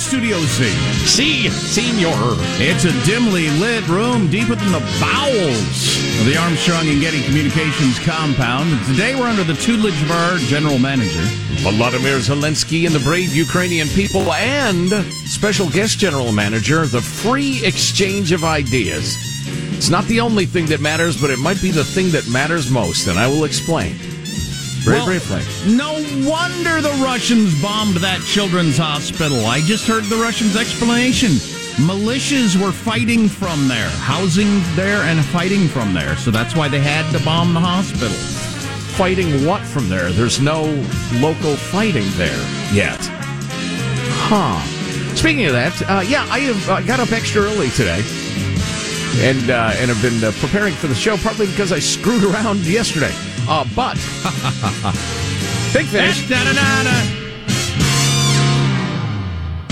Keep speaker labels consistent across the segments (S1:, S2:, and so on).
S1: Studio C.
S2: See, senior.
S1: It's a dimly lit room deep within the bowels of the Armstrong and Getty Communications compound. And today we're under the tutelage of our general manager.
S2: Volodymyr Zelensky and the brave Ukrainian people, and special guest general manager, the free exchange of ideas. It's not the only thing that matters, but it might be the thing that matters most, and I will explain. Very
S1: Well,
S2: briefly.
S1: No wonder the Russians bombed that children's hospital. I just heard the Russians' explanation. Militias were fighting from there, housing there and fighting from there. So that's why they had to bomb the hospital.
S2: Fighting what from there? There's no local fighting there yet. Huh. Speaking of that, uh, yeah, I have uh, got up extra early today, and uh, and have been uh, preparing for the show partly because I screwed around yesterday. Uh, but big finish.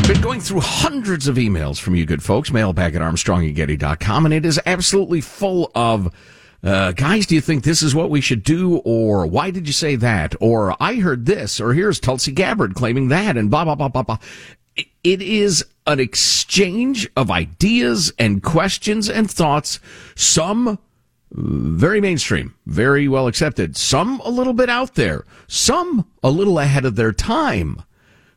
S2: Been going through hundreds of emails from you good folks, mailbag at armstrongandgetty.com, and it is absolutely full of, uh, guys, do you think this is what we should do? Or why did you say that? Or I heard this, or here's Tulsi Gabbard claiming that, and blah, blah, blah, blah, blah. It is an exchange of ideas and questions and thoughts, some very mainstream, very well accepted, some a little bit out there, some a little ahead of their time.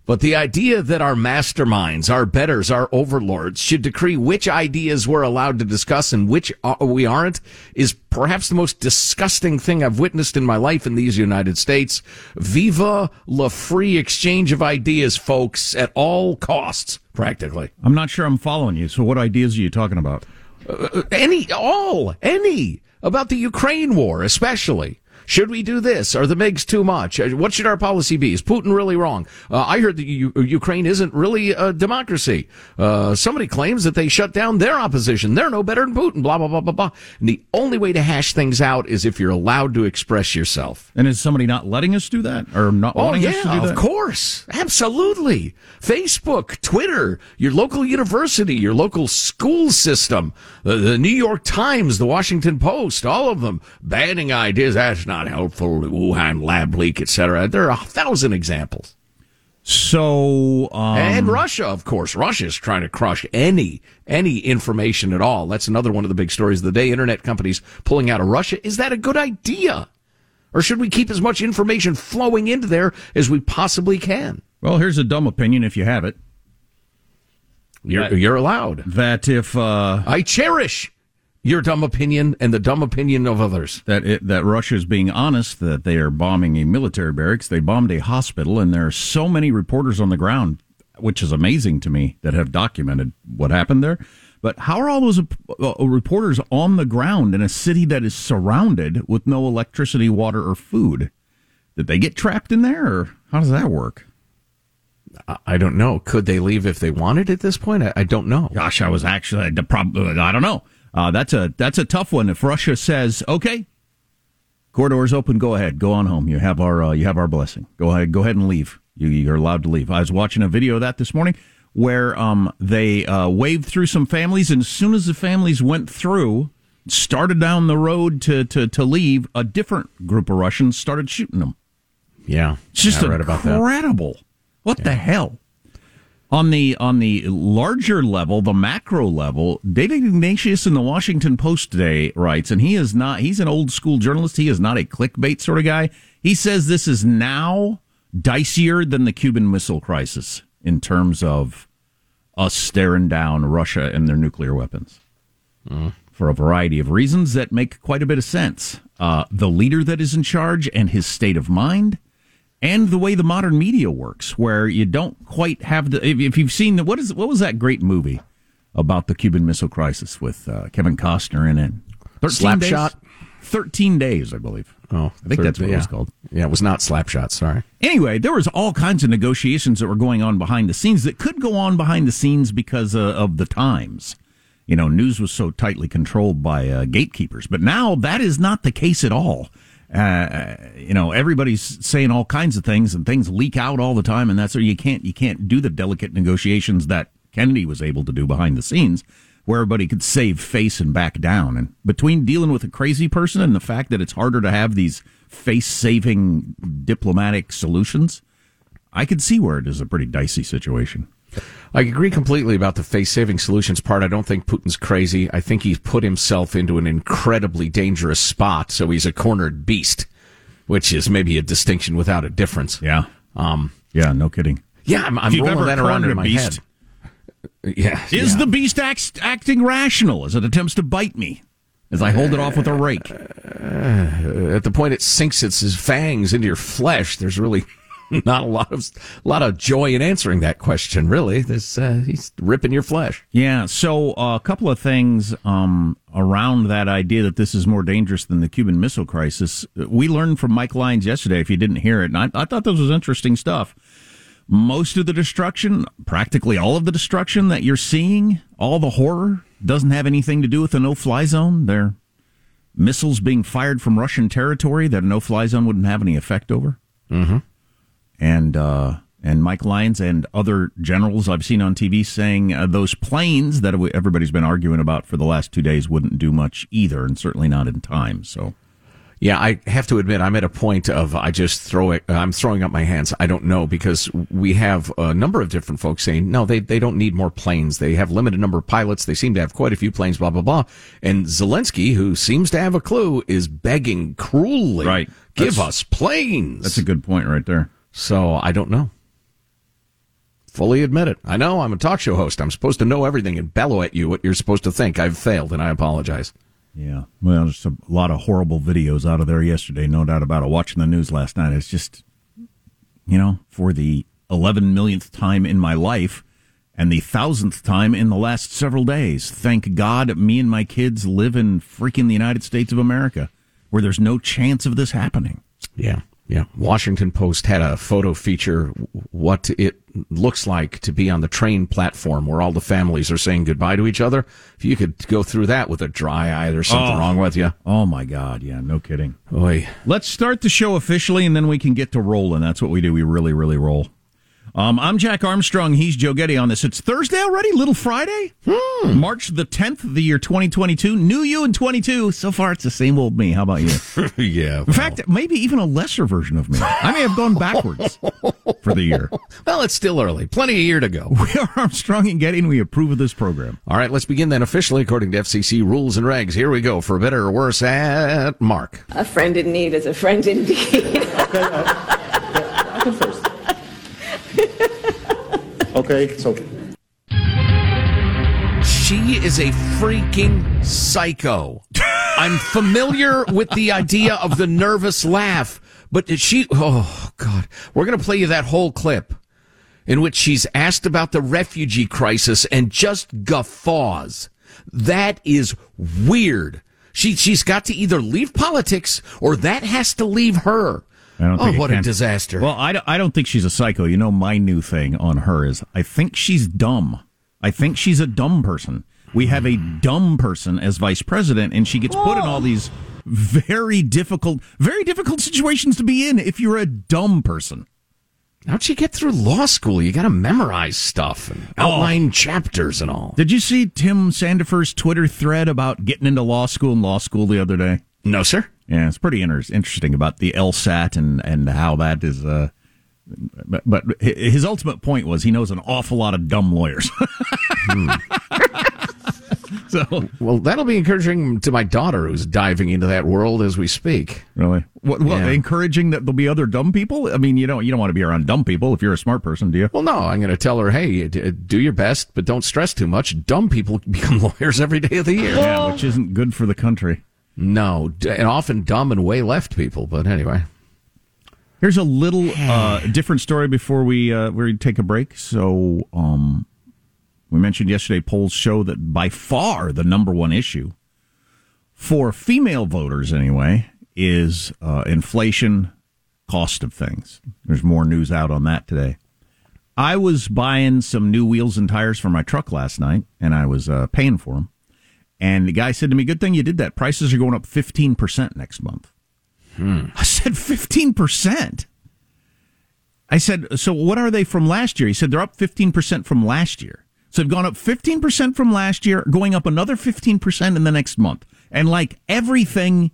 S2: But the idea that our masterminds, our betters, our overlords should decree which ideas we're allowed to discuss and which we aren't is perhaps the most disgusting thing I've witnessed in my life in these United States. Viva la free exchange of ideas, folks, at all costs, practically.
S1: I'm not sure I'm following you. So what ideas are you talking about?
S2: Any, all, any about the Ukraine war, especially. Should we do this? Are the MiGs too much? Uh, What should our policy be? Is Putin really wrong? Uh, I heard that U- Ukraine isn't really a democracy. Uh, somebody claims that they shut down their opposition. They're no better than Putin. Blah blah blah blah blah. And the only way to hash things out is if you're allowed to express yourself.
S1: And is somebody not letting us do that, or not
S2: Oh
S1: wanting us to do that?
S2: Oh yeah,
S1: that?
S2: of course, absolutely. Facebook, Twitter, your local university, your local school system, the, the New York Times, the Washington Post, all of them banning ideas. That's not helpful. Wuhan lab leak, etc. There are a thousand examples.
S1: So, um,
S2: and Russia, of course, Russia is trying to crush any any information at all. That's another one of the big stories of the day. Internet companies pulling out of Russia. Is that a good idea? Or should we keep as much information flowing into there as we possibly can?
S1: well, here's a dumb opinion if you have it.
S2: You're, you're allowed.
S1: That if uh,
S2: I cherish your dumb opinion and the dumb opinion of others.
S1: that it, that Russia is being honest that they are bombing a military barracks, they bombed a hospital, and there are so many reporters on the ground, which is amazing to me that have documented what happened there. But how are all those uh, reporters on the ground in a city that is surrounded with no electricity, water, or food? Did they get trapped in there, or how does that work?
S2: I- I don't know. Could they leave if they wanted at this point? I, I don't know.
S1: Gosh, I was actually the prob- I don't know. Uh, that's a that's a tough one. If Russia says okay, corridors open, go ahead, go on home. You have our uh, you have our blessing. Go ahead, go ahead and leave. You, you're allowed to leave. I was watching a video of that this morning where um, they uh, waved through some families, and as soon as the families went through, started down the road to to to leave, a different group of Russians started shooting them.
S2: Yeah.
S1: It's just
S2: I read about that.
S1: incredible. What the hell? On the on the larger level, the macro level, David Ignatius in the Washington Post today writes, and he is not he's an old school journalist, he is not a clickbait sort of guy. He says this is now dicier than the Cuban Missile Crisis in terms of us staring down Russia and their nuclear weapons. For a variety of reasons that make quite a bit of sense. Uh, the leader that is in charge and his state of mind, and the way the modern media works, where you don't quite have the. If, if you've seen the, what is what was that great movie about the Cuban Missile Crisis with uh, Kevin Costner in it? days?
S2: Slapshot?
S1: Thirteen days, I believe.
S2: Oh,
S1: I think that's what
S2: yeah.
S1: it was called.
S2: Yeah, it was not Slapshot. Sorry.
S1: Anyway, there was all kinds of negotiations that were going on behind the scenes that could go on behind the scenes because uh, of the times. You know, news was so tightly controlled by uh, gatekeepers, but now that is not the case at all. Uh, you know, everybody's saying all kinds of things, and things leak out all the time, and that's where you can't you can't do the delicate negotiations that Kennedy was able to do behind the scenes, where everybody could save face and back down. And between dealing with a crazy person and the fact that it's harder to have these face saving diplomatic solutions, I could see where it is a pretty dicey situation.
S2: I agree completely about the face saving solutions part. I don't think Putin's crazy. I think he's put himself into an incredibly dangerous spot, so he's a cornered beast, which is maybe a distinction without a difference.
S1: Yeah. Um, yeah, no kidding.
S2: Yeah, I'm, I'm rolling that around in my beast,
S1: head. Yeah. Is
S2: yeah.
S1: the beast act, acting rational as it attempts to bite me? As I hold it off with a rake.
S2: Uh, at the point it sinks its fangs into your flesh, there's really not a lot of a lot of joy in answering that question. Really, this uh, he's ripping your flesh.
S1: Yeah. So uh, a couple of things um, around that idea that this is more dangerous than the Cuban Missile Crisis. We learned from Mike Lyons yesterday. If you didn't hear it, and I, I thought this was interesting stuff. Most of the destruction, practically all of the destruction that you're seeing, all the horror, doesn't have anything to do with the no-fly zone. They're missiles being fired from Russian territory that a no-fly zone wouldn't have any effect over.
S2: Mm-hmm
S1: and uh, and Mike Lyons and other generals I've seen on TV saying uh, those planes that everybody's been arguing about for the last two days wouldn't do much either, and certainly not in time. So.
S2: Yeah, I have to admit, I'm at a point of I just throw it. I'm throwing up my hands. I don't know because we have a number of different folks saying no, they they don't need more planes. They have limited number of pilots. They seem to have quite a few planes. Blah blah blah. And Zelensky, who seems to have a clue, is begging cruelly,
S1: right?
S2: Give that's, us planes.
S1: That's a good point right there.
S2: So I don't know. Fully admit it. I know I'm a talk show host. I'm supposed to know everything and bellow at you what you're supposed to think. I've failed and I apologize.
S1: Yeah. Well, there's a lot of horrible videos out of there yesterday, no doubt about it. Watching the news last night, it's just, you know, for the 11 millionth time in my life and the thousandth time in the last several days. Thank God me and my kids live in freaking the United States of America where there's no chance of this happening.
S2: Yeah. Yeah. Washington Post had a photo feature what it looks like to be on the train platform where all the families are saying goodbye to each other. If you could go through that with a dry eye, there's something oh. wrong with you.
S1: Oh my God. Yeah. No kidding.
S2: Oy.
S1: Let's start the show officially and then we can get to rolling. That's what we do. We really, really roll. Um, I'm Jack Armstrong. He's Joe Getty on this. It's Thursday already, Little Friday, hmm. March the 10th, of the year 2022. New you in 22. So far, it's the same old me. How about you?
S2: yeah. Well.
S1: In fact, maybe even a lesser version of me. I may have gone backwards for the year.
S2: Well, it's still early. Plenty of year to go.
S1: We are Armstrong and Getty, and we approve of this program.
S2: All right, let's begin then officially according to FCC rules and regs. Here we go for better or worse at Mark.
S3: A friend in need is a friend indeed. okay, uh,
S4: I can first. Okay, so.
S2: She is a freaking psycho. I'm familiar with the idea of the nervous laugh, but she, oh God, we're going to play you that whole clip in which she's asked about the refugee crisis and just guffaws. That is weird. She, she's got to either leave politics or that has to leave her. Oh, what a disaster!
S1: Well, I don't, I don't think she's a psycho. You know, my new thing on her is I think she's dumb. I think she's a dumb person. We have a dumb person as vice president, and she gets put in all these very difficult, very difficult situations to be in if you're a dumb person.
S2: How'd she get through law school? You got to memorize stuff and oh. outline oh. chapters and all.
S1: Did you see Tim Sandefur's Twitter thread about getting into law school and law school the other day?
S2: No, sir.
S1: Yeah, it's pretty inter- interesting about the LSAT and and how that is. Uh, but, but his ultimate point was he knows an awful lot of dumb lawyers. hmm.
S2: so, well, that'll be encouraging to my daughter who's diving into that world as we speak.
S1: Really? What, yeah. encouraging that there'll be other dumb people? I mean, you don't you don't want to be around dumb people if you're a smart person, do you?
S2: Well, no. I'm going to tell her, hey, do your best, but don't stress too much. Dumb people become lawyers every day of the year.
S1: Yeah, which isn't good for the country.
S2: No, and often dumb and way left people. But anyway,
S1: here's a little uh, different story before we uh, we take a break. So, um, we mentioned yesterday polls show that by far the number one issue for female voters, anyway, is uh, inflation, cost of things. There's more news out on that today. I was buying some new wheels and tires for my truck last night, and I was uh, paying for them. And the guy said to me, Good thing you did that. Prices are going up 15% next month. Hmm. I said 15%. I said, so what are they from last year? He said they're up 15% from last year. So they've gone up 15% from last year, going up another 15% in the next month. And like everything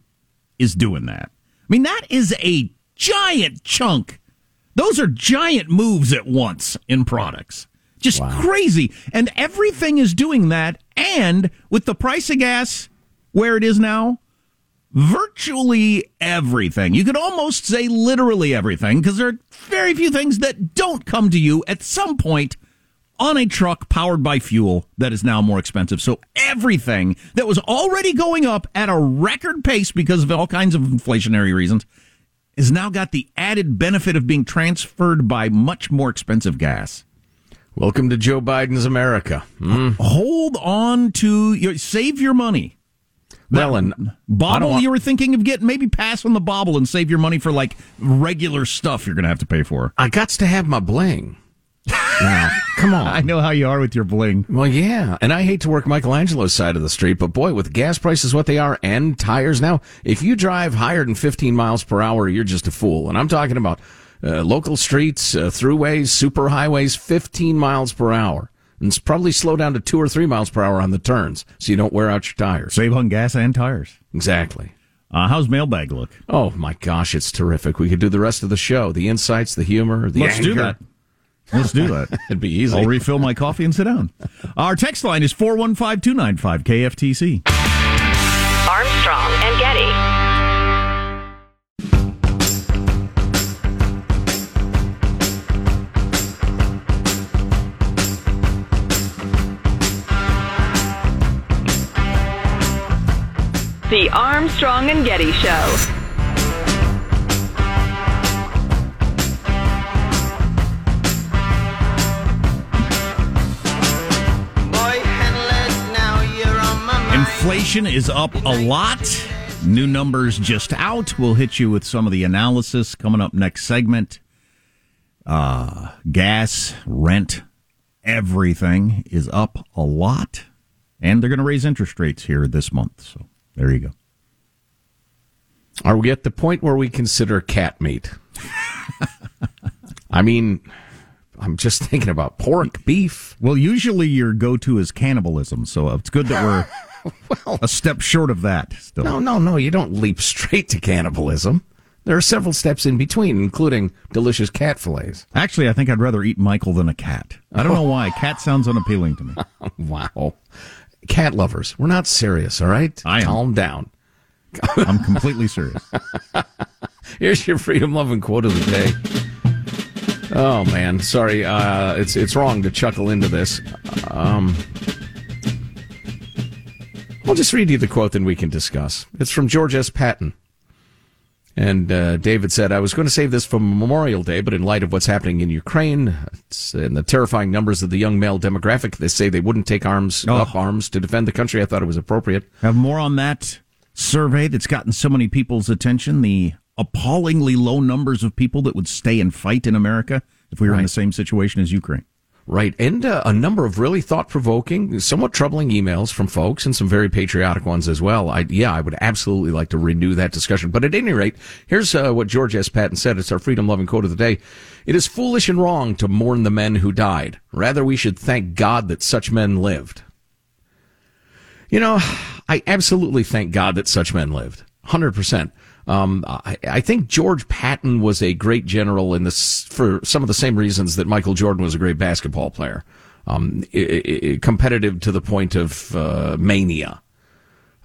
S1: is doing that. I mean, that is a giant chunk. Those are giant moves at once in products. Just crazy. And everything is doing that. And with the price of gas where it is now, virtually everything. You could almost say literally everything because there are very few things that don't come to you at some point on a truck powered by fuel that is now more expensive. So everything that was already going up at a record pace because of all kinds of inflationary reasons has now got the added benefit of being transferred by much more expensive gas.
S2: Welcome to Joe Biden's America. Mm.
S1: Hold on to your save your money.
S2: Well, and
S1: Bobble,
S2: want-
S1: you were thinking of getting maybe pass on the bobble and save your money for like regular stuff you're going to have to pay for.
S2: I got to have my bling. Now, come on.
S1: I know how you are with your bling.
S2: Well, yeah, and I hate to work Michael Angelo's side of the street, but boy, with gas prices what they are and tires now, if you drive higher than 15 miles per hour, you're just a fool. And I'm talking about uh, local streets, uh, throughways, superhighways, 15 miles per hour. And it's probably slow down to two or three miles per hour on the turns, so you don't wear out your tires.
S1: Save on gas and tires.
S2: Exactly.
S1: Uh, how's mailbag look?
S2: Oh my gosh, it's terrific. We could do the rest of the show, the insights, the humor, the
S1: Let's do that. Let's do that.
S2: It'd be easy.
S1: I'll refill my coffee and sit down. Our text line is 415 295 KFTC.
S5: The Armstrong and Getty Show.
S1: Inflation is up a lot. New numbers just out. We'll hit you with some of the analysis coming up next segment. Uh, gas, rent, everything is up a lot. And they're going to raise interest rates here this month. So there you go.
S2: Are we at the point where we consider cat meat? I mean, I'm just thinking about pork, beef.
S1: Well, usually your go to is cannibalism. So it's good that we're well, a step short of that still.
S2: No, no, no. You don't leap straight to cannibalism. There are several steps in between, including delicious cat fillets.
S1: Actually, I think I'd rather eat Michael than a cat. I don't oh. know why. Cat sounds unappealing to me.
S2: Wow. Cat lovers, we're not serious, all right?
S1: I am.
S2: Calm down.
S1: I'm completely serious.
S2: Here's your freedom loving quote of the day. Oh man, sorry, uh, it's it's wrong to chuckle into this. Um, I'll just read you the quote, then we can discuss. It's from George S. Patton. And uh, David said, I was going to save this for Memorial Day, but in light of what's happening in Ukraine and the terrifying numbers of the young male demographic, they say they wouldn't take arms
S1: Oh.
S2: up arms to defend the country. I thought it was appropriate.
S1: Have more on that survey that's gotten so many people's attention. The appallingly low numbers of people that would stay and fight in America if we were in the same situation as Ukraine.
S2: Right. And uh, a number of really thought provoking, somewhat troubling emails from folks and some very patriotic ones as well. I, yeah, I would absolutely like to renew that discussion. But at any rate, here's uh, what George S. Patton said. It's our freedom loving quote of the day. It is foolish and wrong to mourn the men who died. Rather, we should thank God that such men lived. You know, I absolutely thank God that such men lived. 100%. Um, I, I think George Patton was a great general in this for some of the same reasons that Michael Jordan was a great basketball player. Um, i- i- i- competitive to the point of uh, mania.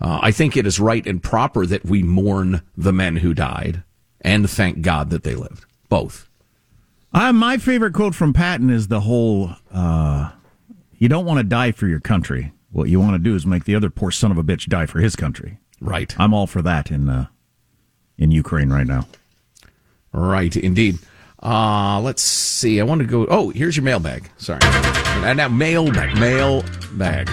S2: Uh, I think it is right and proper that we mourn the men who died and thank God that they lived. Both.
S1: Uh, my favorite quote from Patton is the whole uh, you don't want to die for your country. What you want to do is make the other poor son of a bitch die for his country.
S2: Right.
S1: I'm all for that in uh, in Ukraine right now.
S2: Right, indeed. Uh, let's see. I want to go. Oh, here's your mailbag. Sorry. And now mailbag. Mailbag.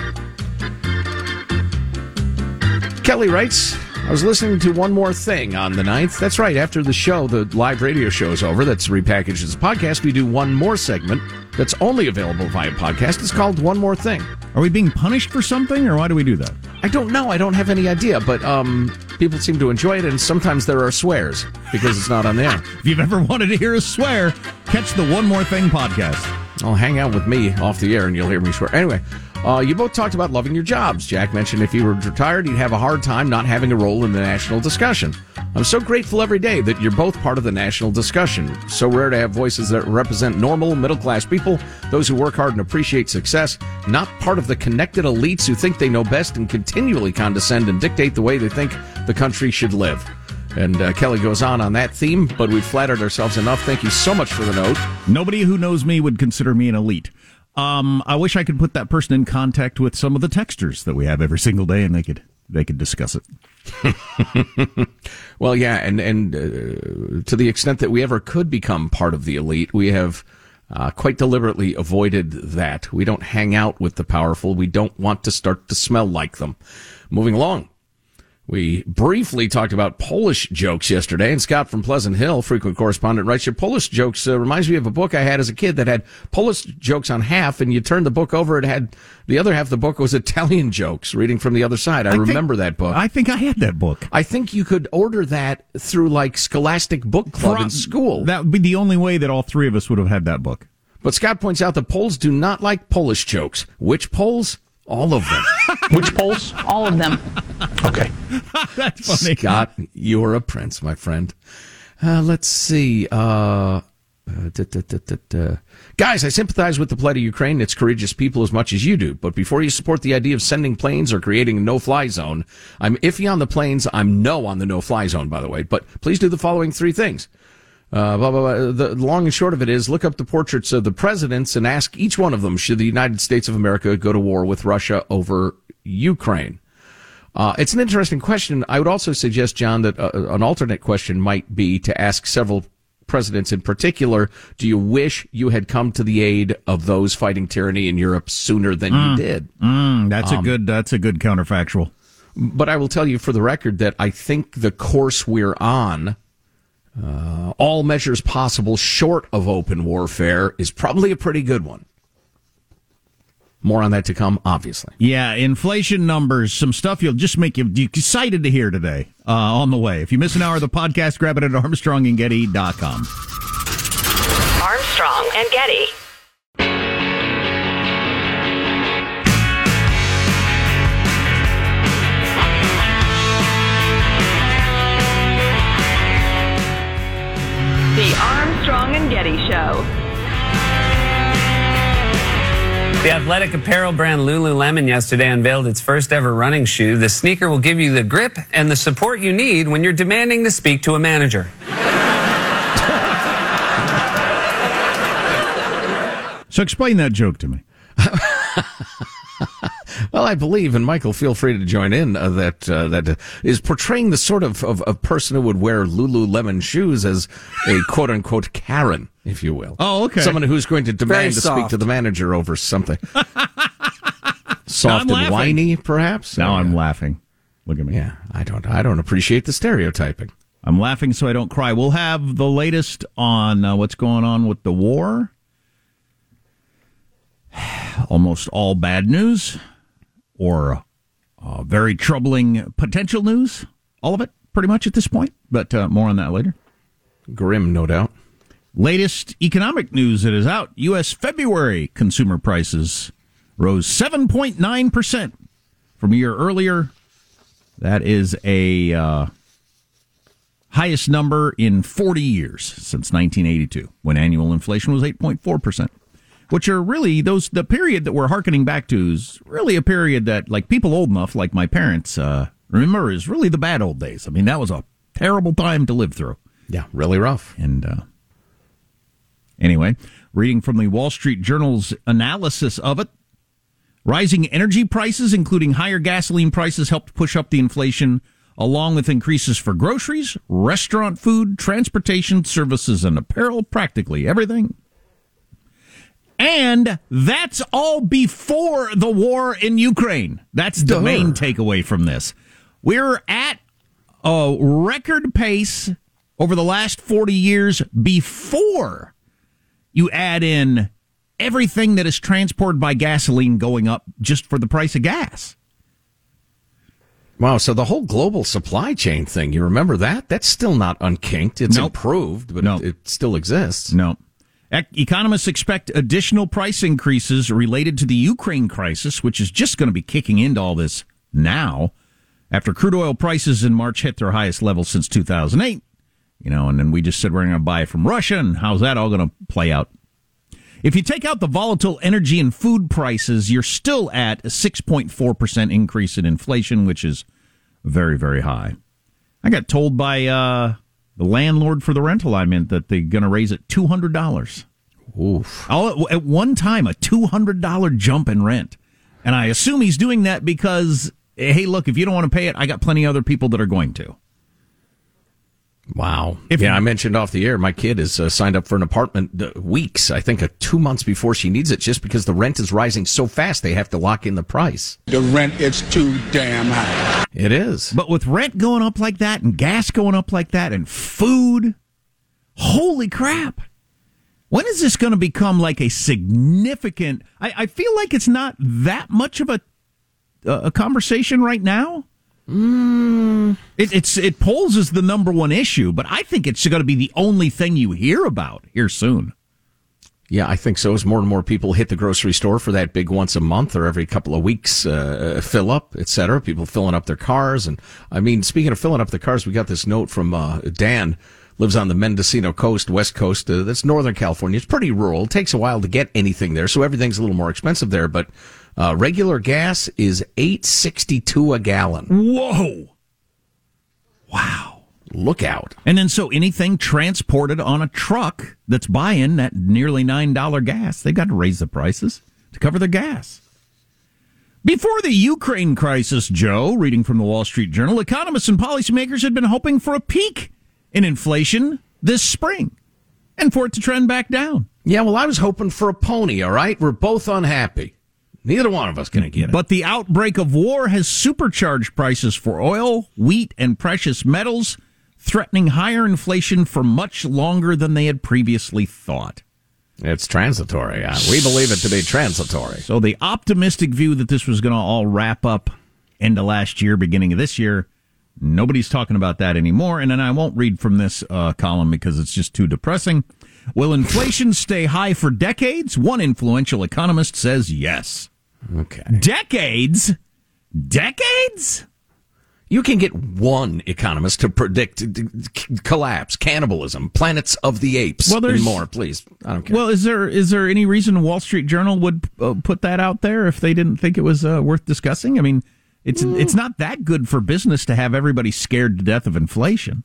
S2: Kelly writes, I was listening to One More Thing on the 9th. That's right. After the show, the live radio show is over. That's repackaged as a podcast. We do one more segment that's only available via podcast. It's called One More Thing.
S1: Are we being punished for something, or why do we do that?
S2: I don't know. I don't have any idea. But um, People seem to enjoy it, and sometimes there are swears because it's not on the air.
S1: If you've ever wanted to hear a swear, catch the One More Thing podcast.
S2: I'll hang out with me off the air and you'll hear me swear. Anyway, uh, you both talked about loving your jobs. Jack mentioned if he were retired, he'd have a hard time not having a role in the national discussion. I'm so grateful every day that you're both part of the national discussion. So rare to have voices that represent normal, middle class people, those who work hard and appreciate success, not part of the connected elites who think they know best and continually condescend and dictate the way they think the country should live. And uh, Kelly goes on on that theme, but we've flattered ourselves enough. Thank you so much for the note.
S1: Nobody who knows me would consider me an elite. Um, I wish I could put that person in contact with some of the texters that we have every single day, and they could they could discuss it.
S2: Well, yeah, and and uh, to the extent that we ever could become part of the elite, we have uh, quite deliberately avoided that. We don't hang out with the powerful. We don't want to start to smell like them. Moving along. We briefly talked about Polish jokes yesterday, and Scott from Pleasant Hill, frequent correspondent, writes your Polish jokes uh, reminds me of a book I had as a kid that had Polish jokes on half, and you turned the book over, it had the other half of the book was Italian jokes, reading from the other side. I,
S1: think-
S2: remember that book.
S1: I think I had that book.
S2: I think you could order that through like Scholastic Book Club in school.
S1: That would be the only way that all three of us would have had that book.
S2: But Scott points out the Poles do not like Polish jokes. Which Poles? All of them.
S4: Which polls?
S6: All of them.
S4: Okay.
S1: That's funny.
S2: Scott, you're a prince, my friend. Uh, let's see. Uh, uh, da, da, da, da, da. Guys, I sympathize with the plight of Ukraine and its courageous people as much as you do. But before you support the idea of sending planes or creating a no-fly zone, I'm iffy on the planes. I'm no on the no-fly zone, by the way. But please do the following three things. Uh, blah, blah, blah. The long and short of it is look up the portraits of the presidents and ask each one of them, should the United States of America go to war with Russia over Ukraine? Uh, it's an interesting question. I would also suggest, John, that uh, an alternate question might be to ask several presidents in particular, do you wish you had come to the aid of those fighting tyranny in Europe sooner than you did?
S1: Mm, that's a good. That's a good counterfactual.
S2: But I will tell you for the record that I think the course we're on, uh, all measures possible short of open warfare, is probably a pretty good one. More on that to come, obviously.
S1: Yeah, inflation numbers, some stuff you'll just make you, you excited to hear today uh, on the way. If you miss an hour of the podcast, grab it at armstrongandgetty.com.
S5: Armstrong and Getty. Armstrong and Getty Show.
S7: The athletic apparel brand Lululemon yesterday unveiled its first ever running shoe. The sneaker will give you the grip and the support you need when you're demanding to speak to a manager.
S1: So explain that joke to me.
S2: Well, I believe, and Michael, feel free to join in, uh, that uh, that uh, is portraying the sort of, of, of person who would wear Lululemon shoes as a quote unquote Karen, if you will.
S1: Oh, okay.
S2: Someone who's going to demand to speak to the manager over something. Soft and
S1: laughing.
S2: whiny, perhaps.
S1: Now
S2: Uh,
S1: I'm laughing. Look at me.
S2: Yeah, I don't. I don't appreciate the stereotyping.
S1: I'm laughing so I don't cry. We'll have the latest on uh, what's going on with the war. Almost all bad news or uh, very troubling potential news. All of it, pretty much at this point. But uh, more on that later.
S2: Grim, no doubt.
S1: Latest economic news that is out U.S. February consumer prices rose 7.9% from a year earlier. That is a uh, highest number in 40 years since 1982, when annual inflation was 8.4%. Which are really those, the period that we're hearkening back to is really a period that, like people old enough, like my parents, uh, remember is really the bad old days. I mean, that was a terrible time to live through.
S2: Yeah, really rough.
S1: And uh, anyway, reading from the Wall Street Journal's analysis of it, rising energy prices, including higher gasoline prices, helped push up the inflation, along with increases for groceries, restaurant food, transportation, services, and apparel, practically everything. And that's all before the war in Ukraine. That's the
S2: Duh.
S1: main takeaway from this. We're at a record pace over the last 40 years before you add in everything that is transported by gasoline going up just for the price of gas.
S2: Wow, so the whole global supply chain thing, you remember that? That's still not unkinked. It's
S1: Nope.
S2: improved, but
S1: Nope.
S2: it, it still exists.
S1: No. Ec- Economists expect additional price increases related to the Ukraine crisis, which is just going to be kicking into all this now after crude oil prices in March hit their highest level since 2008. You know, and then we just said we're going to buy from Russia, and how's that all going to play out? If you take out the volatile energy and food prices, you're still at a 6.4% increase in inflation, which is very, very high. I got told by uh, the landlord for the rental I'm in that they're going to raise it $200.
S2: Oof.
S1: All at, at one time, a $200 jump in rent. And I assume he's doing that because, hey, look, if you don't want to pay it, I got plenty of other people that are going to.
S2: Wow.
S1: If-
S2: yeah, I mentioned off the air, my kid is uh, signed up for an apartment uh, weeks, I think uh, two months before she needs it, just because the rent is rising so fast they have to lock in the price.
S6: The rent is too damn high.
S2: It is.
S1: But with rent going up like that and gas going up like that and food, holy crap. When is this going to become like a significant? I, I feel like it's not that much of a a conversation right now. It, it's it polls as the number one issue, but I think it's going to be the only thing you hear about here soon.
S2: Yeah, I think so. As more and more people hit the grocery store for that big once a month or every couple of weeks uh, fill up, et cetera, people filling up their cars. And I mean, speaking of filling up the cars, we got this note from uh, Dan, lives on the Mendocino coast, west coast. Uh, that's Northern California. It's pretty rural. It takes a while to get anything there, so everything's a little more expensive there. But uh, regular gas is eight sixty two a gallon.
S1: Whoa! Wow.
S2: Look out!
S1: And then so anything transported on a truck that's buying that nearly nine dollar gas, they've got to raise the prices to cover their gas. Before the Ukraine crisis, Joe, reading from the Wall Street Journal, economists and policymakers had been hoping for a peak in inflation this spring and for it to trend back down.
S2: Yeah, well, I was hoping for a pony. All right, we're both unhappy. Neither one of us going to get it.
S1: But the outbreak of war has supercharged prices for oil, wheat, and precious metals, threatening higher inflation for much longer than they had previously thought.
S2: It's transitory. We believe it to be transitory.
S1: So the optimistic view that this was going to all wrap up end of last year, beginning of this year, nobody's talking about that anymore. And then I won't read from this uh, column because it's just too depressing. Will inflation stay high for decades? One influential economist says yes.
S2: Okay.
S1: Decades? Decades?
S2: You can get one economist to predict collapse, cannibalism, planets of the apes,
S1: Well, there's-
S2: and more. Please, I don't care.
S1: Well, is there is there any reason Wall Street Journal would uh, put that out there if they didn't think it was uh, worth discussing? I mean, it's it's not that good for business to have everybody scared to death of inflation.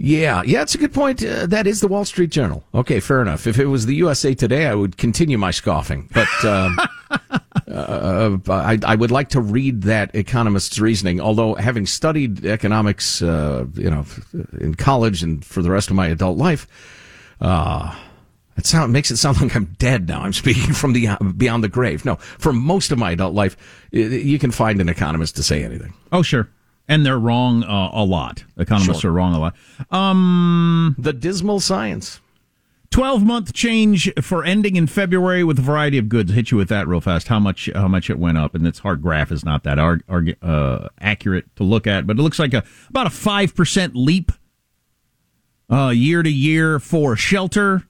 S2: Yeah, yeah, it's a good point. Uh, that is the Wall Street Journal. Okay, fair enough. If it was the USA Today, I would continue my scoffing. But um, uh, I, I would like to read that economist's reasoning. Although, having studied economics, uh, you know, in college and for the rest of my adult life, uh, it sound makes it sound like I'm dead now. I'm speaking from the beyond the grave. No, for most of my adult life, you can find an economist to say anything.
S1: Oh, sure. And they're wrong uh, a lot. Economists
S2: Sure.
S1: are wrong a lot. Um,
S2: The dismal science.
S1: 12 month change for ending in February with a variety of goods. Hit you with that real fast. How much how much it went up, and its hard graph is not that arg, arg, uh, accurate to look at, but it looks like a about a five percent leap uh, year to year for shelter,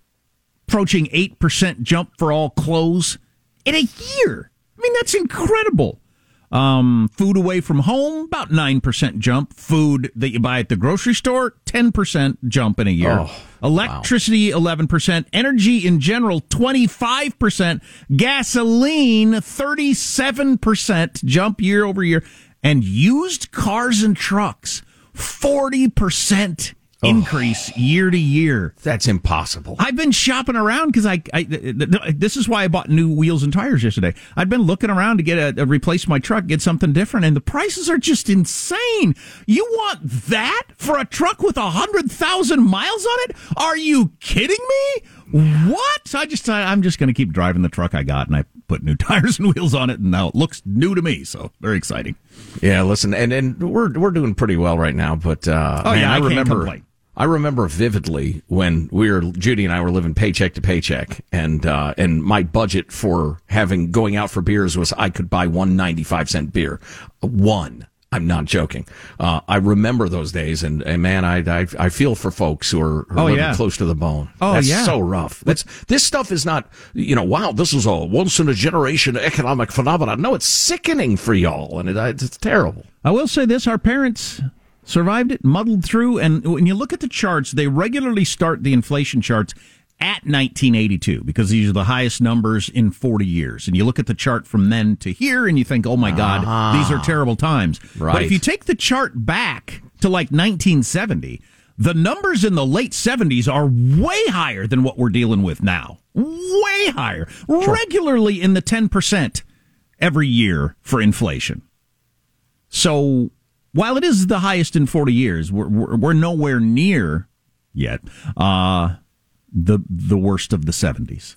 S1: approaching eight percent jump for all clothes in a year. I mean, that's incredible. Um, food away from home, about 9% jump. Food that you buy at the grocery store, 10% jump in a year.
S2: Oh,
S1: Electricity, 11%. Energy in general, 25%. Gasoline, 37% jump year over year. And used cars and trucks, 40% increase year to year.
S2: That's impossible.
S1: I've been shopping around because I, I th- th- this is why I bought new wheels and tires yesterday. I've been looking around to get a, a replace my truck, get something different, and the prices are just insane. You want that for a truck with a hundred thousand miles on it? Are you kidding me? What? So I just I, I'm just going to keep driving the truck I got, and I put new tires and wheels on it, and now it looks new to me. So very exciting.
S2: Yeah, listen, and and we're we're doing pretty well right now, but uh,
S1: Oh,
S2: man,
S1: yeah, I
S2: I, remember.
S1: complain.
S2: I remember vividly when we were Judy and I were living paycheck to paycheck, and uh, and my budget for having going out for beers was I could buy one ninety five cent beer, one. I'm not joking. Uh, I remember those days, and, and man, I, I I feel for folks who are, who are
S1: Oh, yeah.
S2: close to the bone.
S1: Oh,
S2: That's
S1: yeah.
S2: so rough. That's this stuff is not, you know, wow, this is a once in a generation economic phenomenon. No, it's sickening for y'all, and it, it's terrible.
S1: I will say this: our parents survived it, muddled through, and when you look at the charts, they regularly start the inflation charts at 1982 because these are the highest numbers in 40 years. And you look at the chart from then to here, and you think, "Oh my God, ah. these are terrible times." But if you take the chart back to like 1970. The numbers in the late 70s are way higher than what we're dealing with now. Way higher. Regularly in the 10% every year for inflation. So while it is the highest in 40 years, we're, we're, we're nowhere near yet uh, the the worst of the 70s.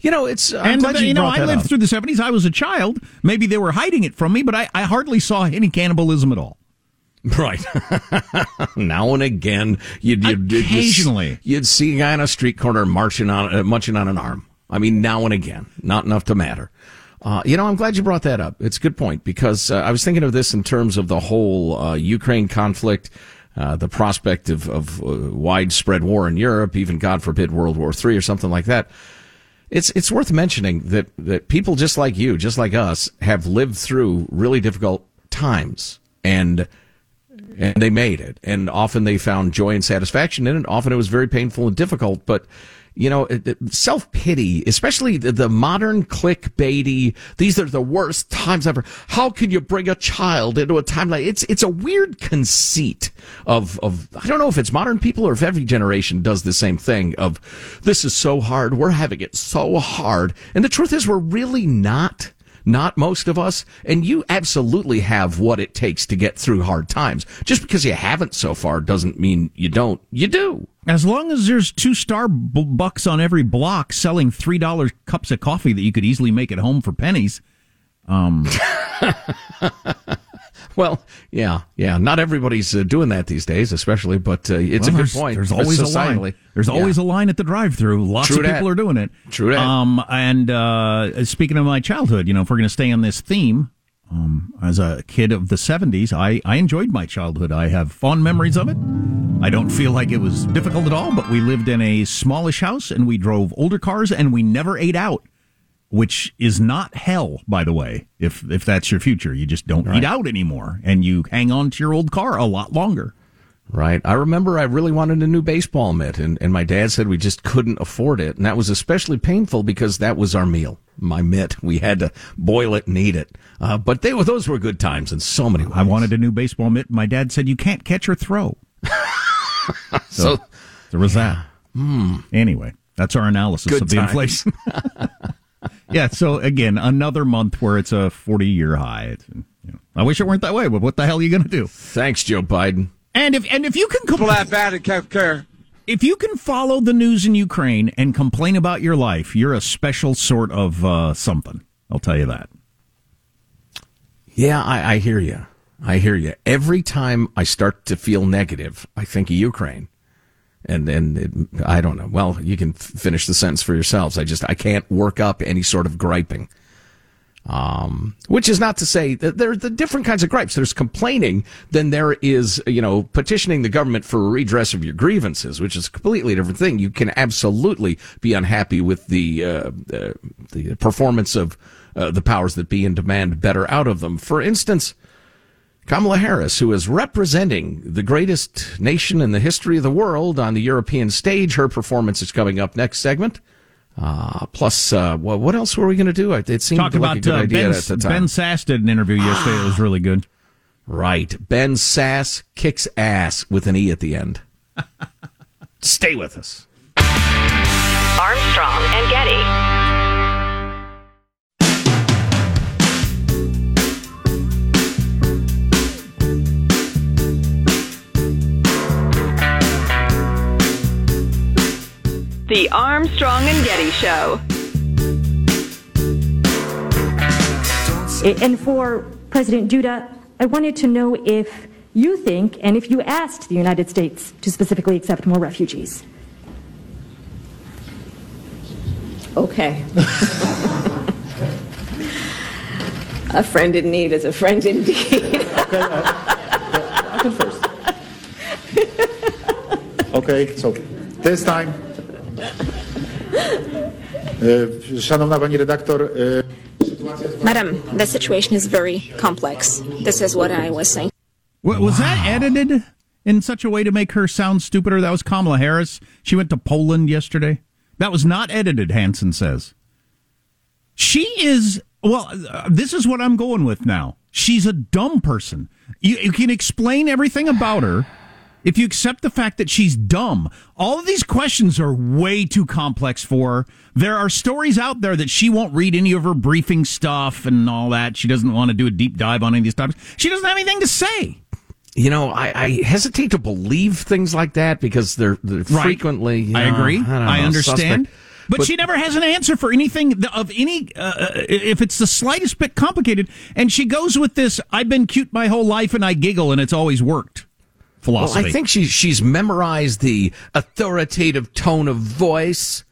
S2: You know, it's. I'm
S1: and
S2: glad
S1: you,
S2: you,
S1: know, I lived
S2: up.
S1: through the 70s. I was a child. Maybe they were hiding it from me, but I, I hardly saw any cannibalism at all.
S2: Right. now and again, you'd, you'd you'd-
S1: Occasionally.
S2: you'd, see a guy on a street corner marching on, uh, munching on an arm. I mean, now and again, not enough to matter. Uh, you know, I'm glad you brought that up. It's a good point because uh, I was thinking of this in terms of the whole uh, Ukraine conflict, uh, the prospect of, of uh, widespread war in Europe, even God forbid World War III or something like that. It's it's worth mentioning that that people just like you, just like us, have lived through really difficult times and and they made it. And often they found joy and satisfaction in it. Often it was very painful and difficult, but you know, self pity, especially the, the modern clickbaity, these are the worst times ever. How can you bring a child into a time like it's, it's a weird conceit of, of, I don't know if it's modern people or if every generation does the same thing of this is so hard. We're having it so hard. And the truth is we're really not not most of us, and you absolutely have what it takes to get through hard times. Just because you haven't so far doesn't mean you don't. You do.
S1: As long as there's two Starbucks on every block selling three dollar cups of coffee that you could easily make at home for pennies. Um,
S2: Well, yeah, yeah. Not everybody's uh, doing that these days, especially, but uh, it's
S1: well,
S2: a good point.
S1: There's always a line. There's
S2: Yeah.
S1: always a line at the drive-through. Lots
S2: True
S1: of
S2: that.
S1: people are doing it.
S2: True that.
S1: Um, and uh, speaking of my childhood, you know, if we're going to stay on this theme, um, as a kid of the '70s, I I enjoyed my childhood. I have fond memories of it. I don't feel like it was difficult at all. But we lived in a smallish house, and we drove older cars, and we never ate out. Which is not hell, by the way. If if that's your future, you just don't eat out anymore, and you hang on to your old car a lot longer.
S2: Right. I remember I really wanted a new baseball mitt, and, and my dad said we just couldn't afford it. And that was especially painful because that was our meal, my mitt. We had to boil it and eat it. Uh, but they were, those were good times in so many ways.
S1: I wanted a new baseball mitt. My dad said you can't catch or throw.
S2: So,
S1: There was that. Anyway, that's our analysis
S2: Good
S1: of the
S2: times.
S1: inflation. yeah. So again, another month where it's a forty-year high. It's, you know, I wish it weren't that way, but what the hell are you going to do?
S2: thanks, Joe Biden.
S1: And if and if you can compl-
S6: that bad and can't care.
S1: if you can follow the news in Ukraine and complain about your life, you're a special sort of uh, something. I'll tell you that.
S2: Yeah, I, I hear you. I hear you. Every time I start to feel negative, I think of Ukraine. And then it, I don't know. Well, you can f- finish the sentence for yourselves. I just I can't work up any sort of griping. Um, which is not to say that there are the different kinds of gripes. There's complaining, then there is, you know, petitioning the government for a redress of your grievances, which is a completely different thing. You can absolutely be unhappy with the, uh, uh, the performance of uh, the powers that be and demand better out of them. For instance, Kamala Harris, who is representing the greatest nation in the history of the world on the European stage, her performance is coming up next segment. Uh, plus, uh, well, what else were we going to do? It it seemed
S1: Talk
S2: like
S1: about
S2: a good
S1: uh,
S2: idea
S1: ben,
S2: at the time.
S1: ben Sasse did an interview yesterday. It was really good.
S2: Right. Ben Sasse kicks ass with an E at the end. Stay with us.
S5: Armstrong and Getty. The Armstrong and Getty Show.
S8: And for President Duda, I wanted to know if you think and if you asked the United States to specifically accept more refugees.
S3: Okay. a friend in need is a friend indeed.
S4: Okay, uh, I can first. Okay, so this time.
S3: Madam, the situation is very complex. This is what I was saying.
S1: Wa- Was that edited in such a way to make her sound stupider? That was Kamala Harris. She went to Poland yesterday. That was not edited, Hansen says. She is, well, uh, this is what I'm going with now. She's a dumb person. You, you can explain everything about her if you accept the fact that she's dumb. All of these questions are way too complex for her. There are stories out there that she won't read any of her briefing stuff and all that. She doesn't want to do a deep dive on any of these topics. She doesn't have anything to say.
S2: You know, I, I hesitate to believe things like that because they're, they're
S1: Right.
S2: frequently. you
S1: I agree.
S2: don't
S1: I, understand.
S2: suspect.
S1: But, she never has an answer for anything of any, uh, if it's the slightest bit complicated. And she goes with this, I've been cute my whole life and I giggle and it's always worked philosophy.
S2: Well, I think she's she's memorized the authoritative tone of voice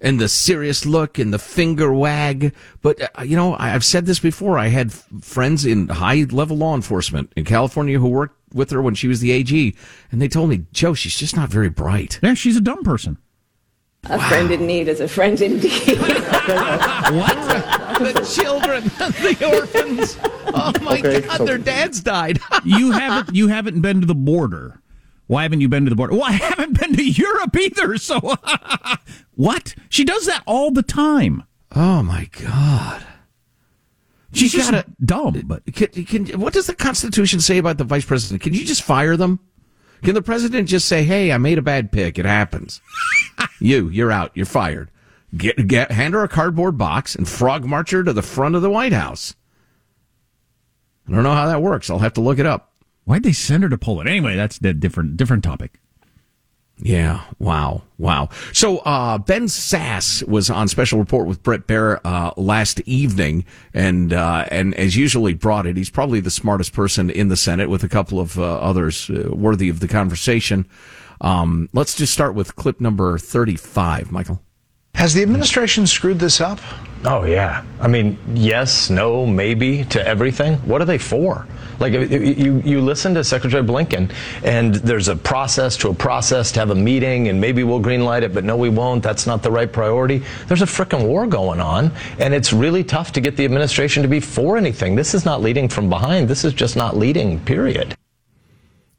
S2: and the serious look and the finger wag. But uh, you know, I- I've said this before. I had f- friends in high level law enforcement in California who worked with her when she was the AG, and they told me, Joe, she's just not very bright.
S1: Yeah, she's a dumb person.
S3: A friend in need is a friend indeed.
S2: What? the children, the orphans. Oh my
S4: Okay,
S2: God,
S4: so-
S2: their dads died.
S1: You haven't, you haven't been to the border. Why haven't you been to the border? Well, I haven't been to Europe either. So what? She does that all the time.
S2: oh my God.
S1: She's
S2: You
S1: just
S2: gotta-
S1: dumb, but
S2: Can, can, what does the Constitution say about the vice president? Can you just fire them? Can the president just say, "Hey, I made a bad pick. It happens. you, you're out. You're fired." Get, get, hand her a cardboard box and frog march her to the front of the White House. I don't know how that works. I'll have to look it up.
S1: why'd they send her to Poland? Anyway, that's a different, different topic.
S2: Yeah. Wow. Wow. So, uh, Ben Sasse was on special report with Bret Baier, uh, last evening and, uh, and as usually brought it. He's probably the smartest person in the Senate with a couple of, uh, others uh, worthy of the conversation. Um, let's just start with clip number 35, Michael.
S9: Has the administration screwed this up?
S10: Oh, yeah. I mean, yes, no, maybe to everything. What are they for? Like, you, you listen to Secretary Blinken, and there's a process to a process to have a meeting, and maybe we'll greenlight it, but no, we won't. That's not the right priority. There's a frickin' war going on, and it's really tough to get the administration to be for anything. This is not leading from behind. This is just not leading, period.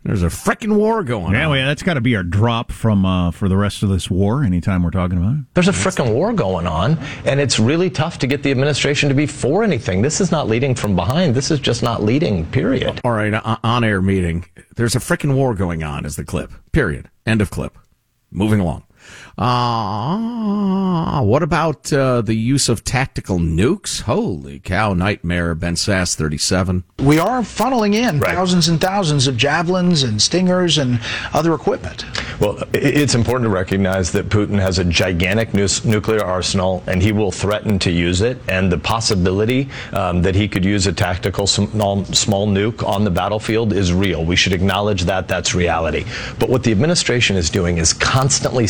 S2: There's a frickin' war going
S1: Yeah,
S2: on.
S1: well, yeah, that's got to be our drop from uh, for the rest of this war. Anytime we're talking about it.
S10: There's a frickin' war going on, and it's really tough to get the administration to be for anything. This is not leading from behind. This is just not leading, period.
S2: All right. On air meeting. There's a frickin' war going on is the clip. Period. End of clip. Moving along. Uh, what about uh, the use of tactical nukes? Holy cow, nightmare. Ben Sasse, 37.
S9: We are funneling in thousands and thousands of javelins and stingers and other equipment.
S10: Well, it's important to recognize that Putin has a gigantic nu- nuclear arsenal, and he will threaten to use it. And the possibility um, that he could use a tactical small, small nuke on the battlefield is real. We should acknowledge that that's reality. But what the administration is doing is constantly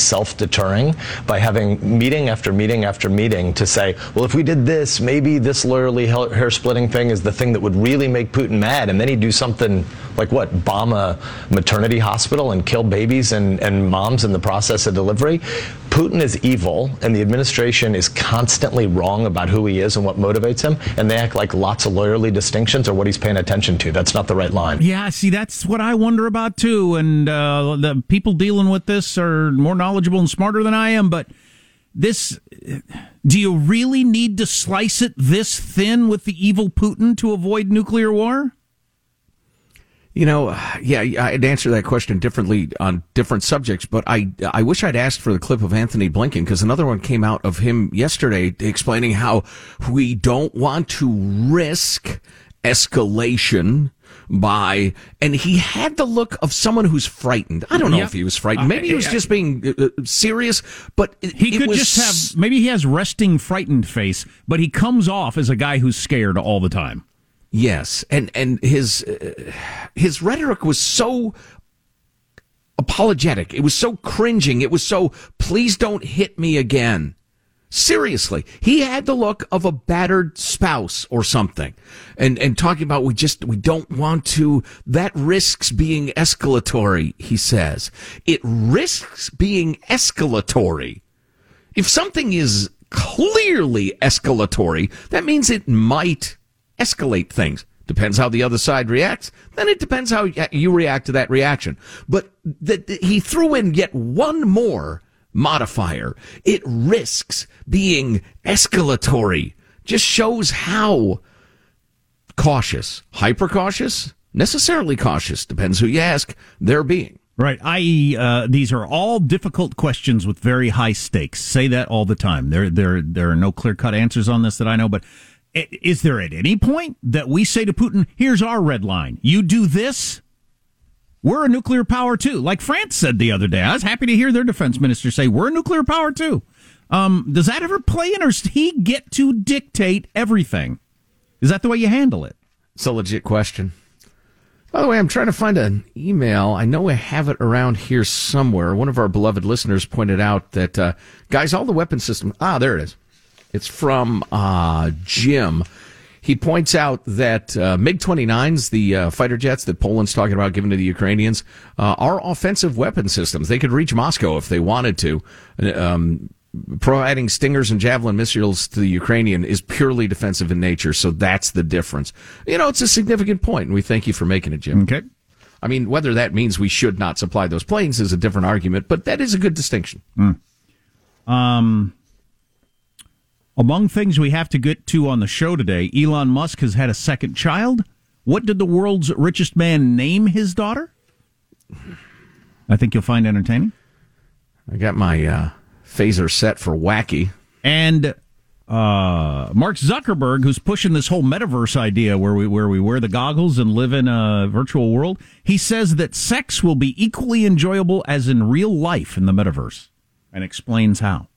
S10: by having meeting after meeting after meeting to say, well, if we did this, maybe this lawyerly hair splitting thing is the thing that would really make Putin mad, and then he'd do something like what, bomb a maternity hospital and kill babies and, and moms in the process of delivery. Putin is evil, and the administration is constantly wrong about who he is and what motivates him, and they act like lots of lawyerly distinctions are what he's paying attention to. That's not the right line.
S1: Yeah, see, that's what I wonder about too. And uh, the people dealing with this are more knowledgeable and smarter than I am. But this, do you really need to slice it this thin with the evil Putin to avoid nuclear war?
S2: You know, yeah, I'd answer that question differently on different subjects, but I, I wish I'd asked for the clip of Antony Blinken because another one came out of him yesterday explaining how we don't want to risk escalation by, and he had the look of someone who's frightened. I don't know
S1: Yep.
S2: if he was frightened. Maybe he was
S1: Uh,
S2: just being uh, uh, serious, but it,
S1: He could
S2: was
S1: just have, maybe he has resting, frightened face, but he comes off as a guy who's scared all the time.
S2: Yes, and and his uh, his rhetoric was so apologetic. It was so cringing. It was so please don't hit me again. Seriously, he had the look of a battered spouse or something, and and talking about we just we don't want to. That risks being escalatory. He says it risks being escalatory. If something is clearly escalatory, that means it might escalate things. Depends how the other side reacts. Then it depends how you react to that reaction. But th- th- he threw in yet one more modifier. It risks being escalatory. Just shows how cautious, hyper cautious, necessarily cautious, depends who you ask, they're being.
S1: Right. I.e., uh, these are all difficult questions with very high stakes. Say that all the time. There, there, there are no clear cut answers on this that I know. But is there at any point that we say to Putin, "Here's our red line. You do this, we're a nuclear power too"? Like France said the other day. I was happy to hear their defense minister say, "We're a nuclear power too." Um, does that ever play in, or does he get to dictate everything? Is that the way you handle it?
S2: It's a legit question. By the way, I'm trying to find an email. I know I have it around here somewhere. One of our beloved listeners pointed out that, uh, guys, all the weapon systems. Ah, there it is. It's from uh, Jim. He points out that uh, MiG 29s, the uh, fighter jets that Poland's talking about giving to the Ukrainians, uh, are offensive weapon systems. They could reach Moscow if they wanted to. Um, providing Stingers and Javelin missiles to the Ukrainian is purely defensive in nature, so that's the difference. You know, it's a significant point, and we thank you for making it, Jim.
S1: Okay.
S2: I mean, whether that means we should not supply those planes is a different argument, but that is a good distinction.
S1: Mm. Um, among things we have to get to on the show today, Elon Musk has had a second child. What did the world's richest man name his daughter? I think you'll find entertaining.
S2: I got my uh, phaser set for wacky.
S1: And uh, Mark Zuckerberg, who's pushing this whole metaverse idea where we where we wear the goggles and live in a virtual world, he says that sex will be equally enjoyable as in real life in the metaverse, and explains how.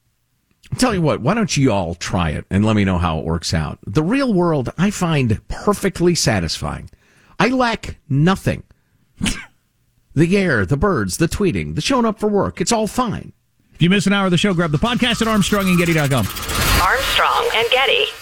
S2: Tell you what, why don't you all try it and let me know how it works out? The real world I find perfectly satisfying. I lack nothing. the air, the birds, the tweeting, the showing up for work, it's all fine.
S1: If you miss an hour of the show, grab the podcast at armstrongandgetty.com.
S5: Armstrong and Getty.